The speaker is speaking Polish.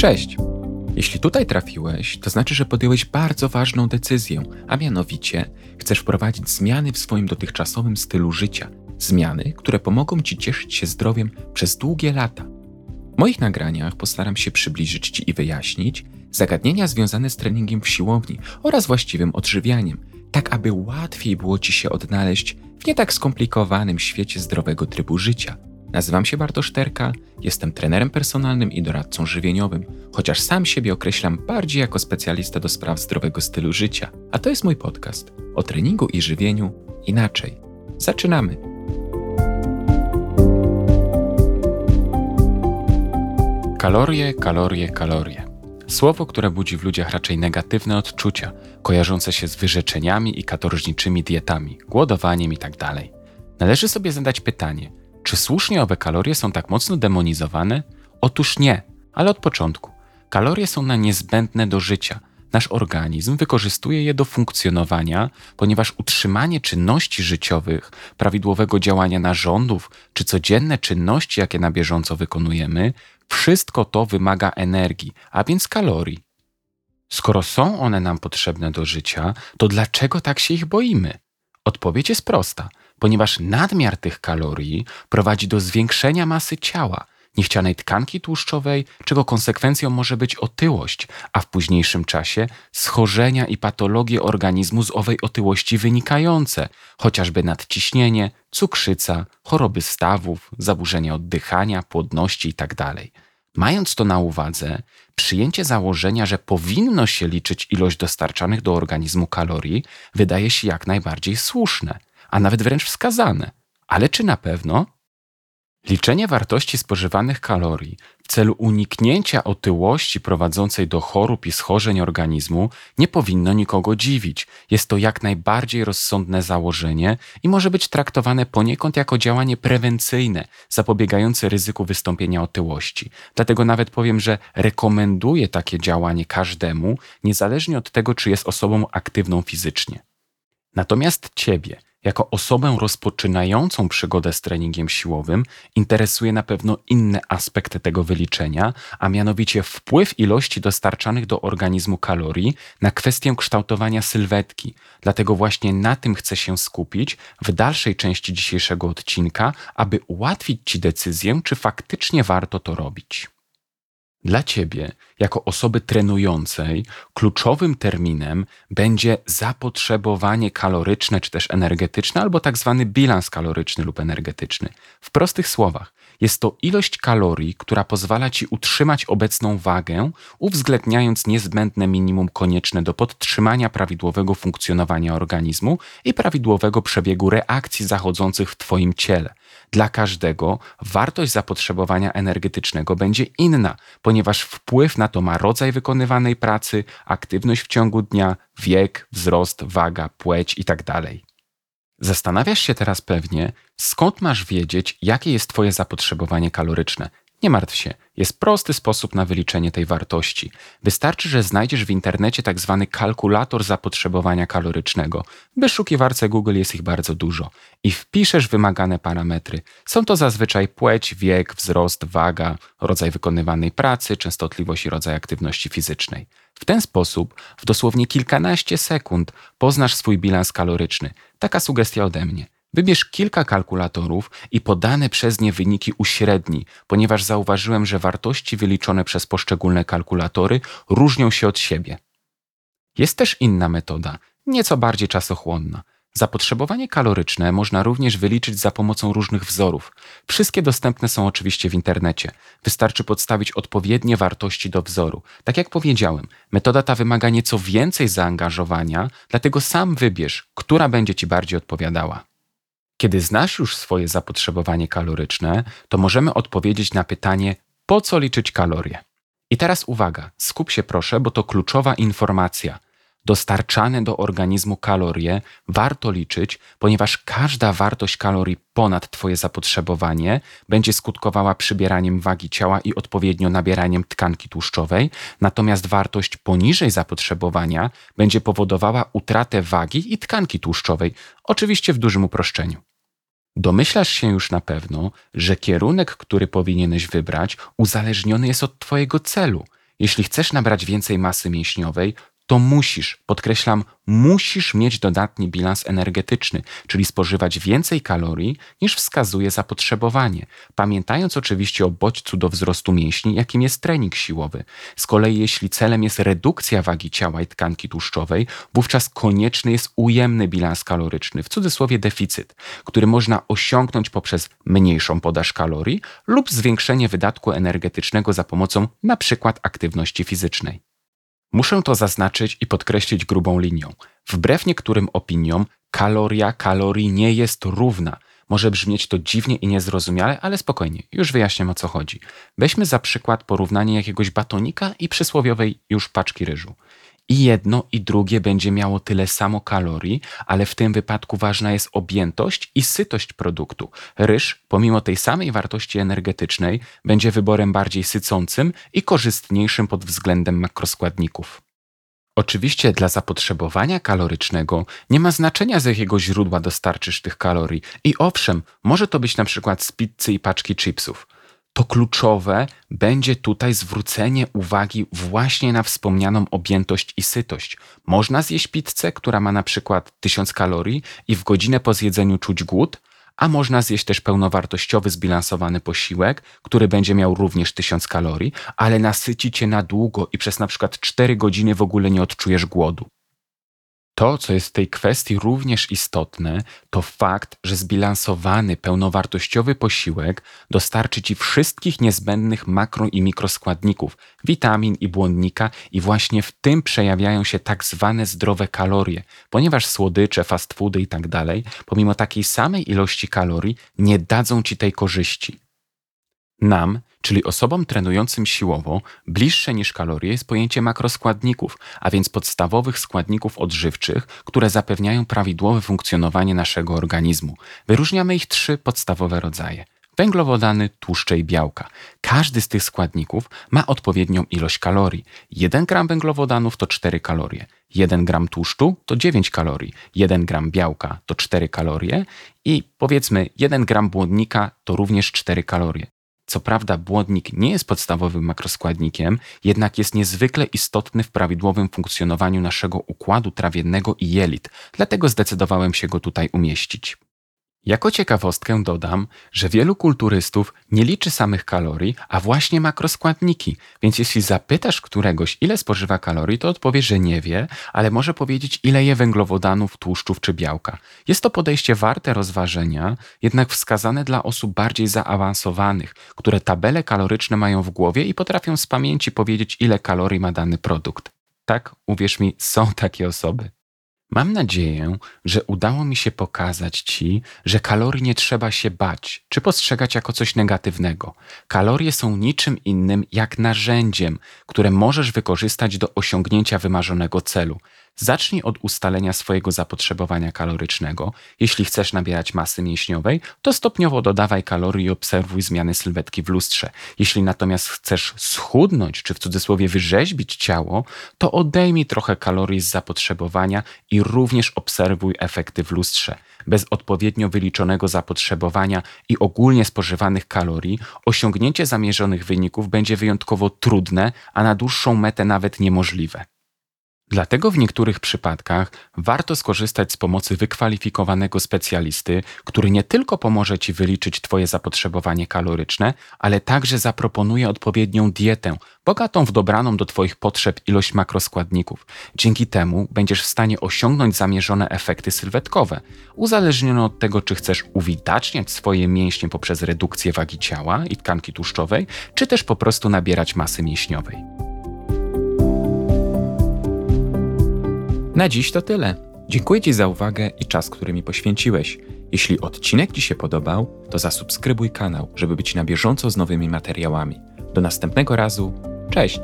Cześć! Jeśli tutaj trafiłeś, to znaczy, że podjąłeś bardzo ważną decyzję, a mianowicie chcesz wprowadzić zmiany w swoim dotychczasowym stylu życia. Zmiany, które pomogą Ci cieszyć się zdrowiem przez długie lata. W moich nagraniach postaram się przybliżyć Ci i wyjaśnić zagadnienia związane z treningiem w siłowni oraz właściwym odżywianiem, tak aby łatwiej było Ci się odnaleźć w nie tak skomplikowanym świecie zdrowego trybu życia – Nazywam się Bartosz Terka, jestem trenerem personalnym i doradcą żywieniowym, chociaż sam siebie określam bardziej jako specjalista do spraw zdrowego stylu życia. A to jest mój podcast o treningu i żywieniu inaczej. Zaczynamy! Kalorie, kalorie, kalorie. Słowo, które budzi w ludziach raczej negatywne odczucia, kojarzące się z wyrzeczeniami i katorżniczymi dietami, głodowaniem itd. Tak Należy sobie zadać pytanie – czy słusznie owe kalorie są tak mocno demonizowane? Otóż nie, ale od początku. Kalorie są na niezbędne do życia. Nasz organizm wykorzystuje je do funkcjonowania, ponieważ utrzymanie czynności życiowych, prawidłowego działania narządów czy codzienne czynności, jakie na bieżąco wykonujemy, wszystko to wymaga energii, a więc kalorii. Skoro są one nam potrzebne do życia, to dlaczego tak się ich boimy? Odpowiedź jest prosta – ponieważ nadmiar tych kalorii prowadzi do zwiększenia masy ciała, niechcianej tkanki tłuszczowej, czego konsekwencją może być otyłość, a w późniejszym czasie schorzenia i patologie organizmu z owej otyłości wynikające, chociażby nadciśnienie, cukrzyca, choroby stawów, zaburzenia oddychania, płodności itd. Tak Mając to na uwadze, przyjęcie założenia, że powinno się liczyć ilość dostarczanych do organizmu kalorii, wydaje się jak najbardziej słuszne – a nawet wręcz wskazane. Ale czy na pewno? Liczenie wartości spożywanych kalorii w celu uniknięcia otyłości prowadzącej do chorób i schorzeń organizmu nie powinno nikogo dziwić. Jest to jak najbardziej rozsądne założenie i może być traktowane poniekąd jako działanie prewencyjne, zapobiegające ryzyku wystąpienia otyłości. Dlatego nawet powiem, że rekomenduję takie działanie każdemu, niezależnie od tego, czy jest osobą aktywną fizycznie. Natomiast Ciebie, jako osobę rozpoczynającą przygodę z treningiem siłowym interesuje na pewno inny aspekt tego wyliczenia, a mianowicie wpływ ilości dostarczanych do organizmu kalorii na kwestię kształtowania sylwetki. Dlatego właśnie na tym chcę się skupić w dalszej części dzisiejszego odcinka, aby ułatwić Ci decyzję, czy faktycznie warto to robić. Dla ciebie, jako osoby trenującej, kluczowym terminem będzie zapotrzebowanie kaloryczne czy też energetyczne, albo tak zwany bilans kaloryczny lub energetyczny. W prostych słowach, jest to ilość kalorii, która pozwala ci utrzymać obecną wagę, uwzględniając niezbędne minimum konieczne do podtrzymania prawidłowego funkcjonowania organizmu i prawidłowego przebiegu reakcji zachodzących w twoim ciele. Dla każdego wartość zapotrzebowania energetycznego będzie inna, ponieważ wpływ na to ma rodzaj wykonywanej pracy, aktywność w ciągu dnia, wiek, wzrost, waga, płeć itd. Zastanawiasz się teraz pewnie, skąd masz wiedzieć, jakie jest Twoje zapotrzebowanie kaloryczne. Nie martw się, jest prosty sposób na wyliczenie tej wartości. Wystarczy, że znajdziesz w internecie tak zwany kalkulator zapotrzebowania kalorycznego. W wyszukiwarce Google jest ich bardzo dużo. I wpiszesz wymagane parametry. Są to zazwyczaj płeć, wiek, wzrost, waga, rodzaj wykonywanej pracy, częstotliwość i rodzaj aktywności fizycznej. W ten sposób w dosłownie kilkanaście sekund poznasz swój bilans kaloryczny. Taka sugestia ode mnie. Wybierz kilka kalkulatorów i podane przez nie wyniki uśredni, ponieważ zauważyłem, że wartości wyliczone przez poszczególne kalkulatory różnią się od siebie. Jest też inna metoda, nieco bardziej czasochłonna. Zapotrzebowanie kaloryczne można również wyliczyć za pomocą różnych wzorów. Wszystkie dostępne są oczywiście w internecie. Wystarczy podstawić odpowiednie wartości do wzoru. Tak jak powiedziałem, metoda ta wymaga nieco więcej zaangażowania, dlatego sam wybierz, która będzie Ci bardziej odpowiadała. Kiedy znasz już swoje zapotrzebowanie kaloryczne, to możemy odpowiedzieć na pytanie, po co liczyć kalorie. I teraz uwaga, skup się proszę, bo to kluczowa informacja. Dostarczane do organizmu kalorie warto liczyć, ponieważ każda wartość kalorii ponad Twoje zapotrzebowanie będzie skutkowała przybieraniem wagi ciała i odpowiednio nabieraniem tkanki tłuszczowej, natomiast wartość poniżej zapotrzebowania będzie powodowała utratę wagi i tkanki tłuszczowej, oczywiście w dużym uproszczeniu. Domyślasz się już na pewno, że kierunek, który powinieneś wybrać, uzależniony jest od Twojego celu. Jeśli chcesz nabrać więcej masy mięśniowej, to musisz, podkreślam, musisz mieć dodatni bilans energetyczny, czyli spożywać więcej kalorii niż wskazuje zapotrzebowanie, pamiętając oczywiście o bodźcu do wzrostu mięśni, jakim jest trening siłowy. Z kolei jeśli celem jest redukcja wagi ciała i tkanki tłuszczowej, wówczas konieczny jest ujemny bilans kaloryczny, w cudzysłowie deficyt, który można osiągnąć poprzez mniejszą podaż kalorii lub zwiększenie wydatku energetycznego za pomocą np. aktywności fizycznej. Muszę to zaznaczyć i podkreślić grubą linią. Wbrew niektórym opiniom, kaloria kalorii nie jest równa. Może brzmieć to dziwnie i niezrozumiale, ale spokojnie, już wyjaśniam o co chodzi. Weźmy za przykład porównanie jakiegoś batonika i przysłowiowej już paczki ryżu. I jedno i drugie będzie miało tyle samo kalorii, ale w tym wypadku ważna jest objętość i sytość produktu. Ryż, pomimo tej samej wartości energetycznej, będzie wyborem bardziej sycącym i korzystniejszym pod względem makroskładników. Oczywiście dla zapotrzebowania kalorycznego nie ma znaczenia z jakiego źródła dostarczysz tych kalorii. I owszem, może to być na przykład z pizzy i paczki chipsów to kluczowe będzie tutaj zwrócenie uwagi właśnie na wspomnianą objętość i sytość. Można zjeść pizzę, która ma na przykład 1000 kalorii i w godzinę po zjedzeniu czuć głód, a można zjeść też pełnowartościowy, zbilansowany posiłek, który będzie miał również 1000 kalorii, ale nasyci cię na długo i przez na przykład 4 godziny w ogóle nie odczujesz głodu. To, co jest w tej kwestii również istotne, to fakt, że zbilansowany, pełnowartościowy posiłek dostarczy Ci wszystkich niezbędnych makro i mikroskładników, witamin i błonnika, i właśnie w tym przejawiają się tak zwane zdrowe kalorie, ponieważ słodycze, fast foody itd., tak pomimo takiej samej ilości kalorii, nie dadzą Ci tej korzyści. Nam, czyli osobom trenującym siłowo, bliższe niż kalorie jest pojęcie makroskładników, a więc podstawowych składników odżywczych, które zapewniają prawidłowe funkcjonowanie naszego organizmu. Wyróżniamy ich trzy podstawowe rodzaje węglowodany, tłuszcze i białka. Każdy z tych składników ma odpowiednią ilość kalorii. 1 gram węglowodanów to 4 kalorie, 1 gram tłuszczu to 9 kalorii, 1 gram białka to 4 kalorie i powiedzmy 1 gram błonnika to również 4 kalorie. Co prawda, błonnik nie jest podstawowym makroskładnikiem, jednak jest niezwykle istotny w prawidłowym funkcjonowaniu naszego układu trawiennego i jelit, dlatego zdecydowałem się go tutaj umieścić. Jako ciekawostkę dodam, że wielu kulturystów nie liczy samych kalorii, a właśnie makroskładniki, więc jeśli zapytasz któregoś, ile spożywa kalorii, to odpowie, że nie wie, ale może powiedzieć, ile je węglowodanów, tłuszczów czy białka. Jest to podejście warte rozważenia, jednak wskazane dla osób bardziej zaawansowanych, które tabele kaloryczne mają w głowie i potrafią z pamięci powiedzieć, ile kalorii ma dany produkt. Tak, uwierz mi, są takie osoby. Mam nadzieję, że udało mi się pokazać Ci, że kalorii nie trzeba się bać czy postrzegać jako coś negatywnego. Kalorie są niczym innym jak narzędziem, które możesz wykorzystać do osiągnięcia wymarzonego celu. Zacznij od ustalenia swojego zapotrzebowania kalorycznego. Jeśli chcesz nabierać masy mięśniowej, to stopniowo dodawaj kalorii i obserwuj zmiany sylwetki w lustrze. Jeśli natomiast chcesz schudnąć, czy w cudzysłowie wyrzeźbić ciało, to odejmij trochę kalorii z zapotrzebowania i również obserwuj efekty w lustrze. Bez odpowiednio wyliczonego zapotrzebowania i ogólnie spożywanych kalorii, osiągnięcie zamierzonych wyników będzie wyjątkowo trudne, a na dłuższą metę nawet niemożliwe. Dlatego w niektórych przypadkach warto skorzystać z pomocy wykwalifikowanego specjalisty, który nie tylko pomoże Ci wyliczyć Twoje zapotrzebowanie kaloryczne, ale także zaproponuje odpowiednią dietę, bogatą w dobraną do Twoich potrzeb ilość makroskładników. Dzięki temu będziesz w stanie osiągnąć zamierzone efekty sylwetkowe, uzależnione od tego, czy chcesz uwidaczniać swoje mięśnie poprzez redukcję wagi ciała i tkanki tłuszczowej, czy też po prostu nabierać masy mięśniowej. Na dziś to tyle. Dziękuję Ci za uwagę i czas, który mi poświęciłeś. Jeśli odcinek Ci się podobał, to zasubskrybuj kanał, żeby być na bieżąco z nowymi materiałami. Do następnego razu. Cześć!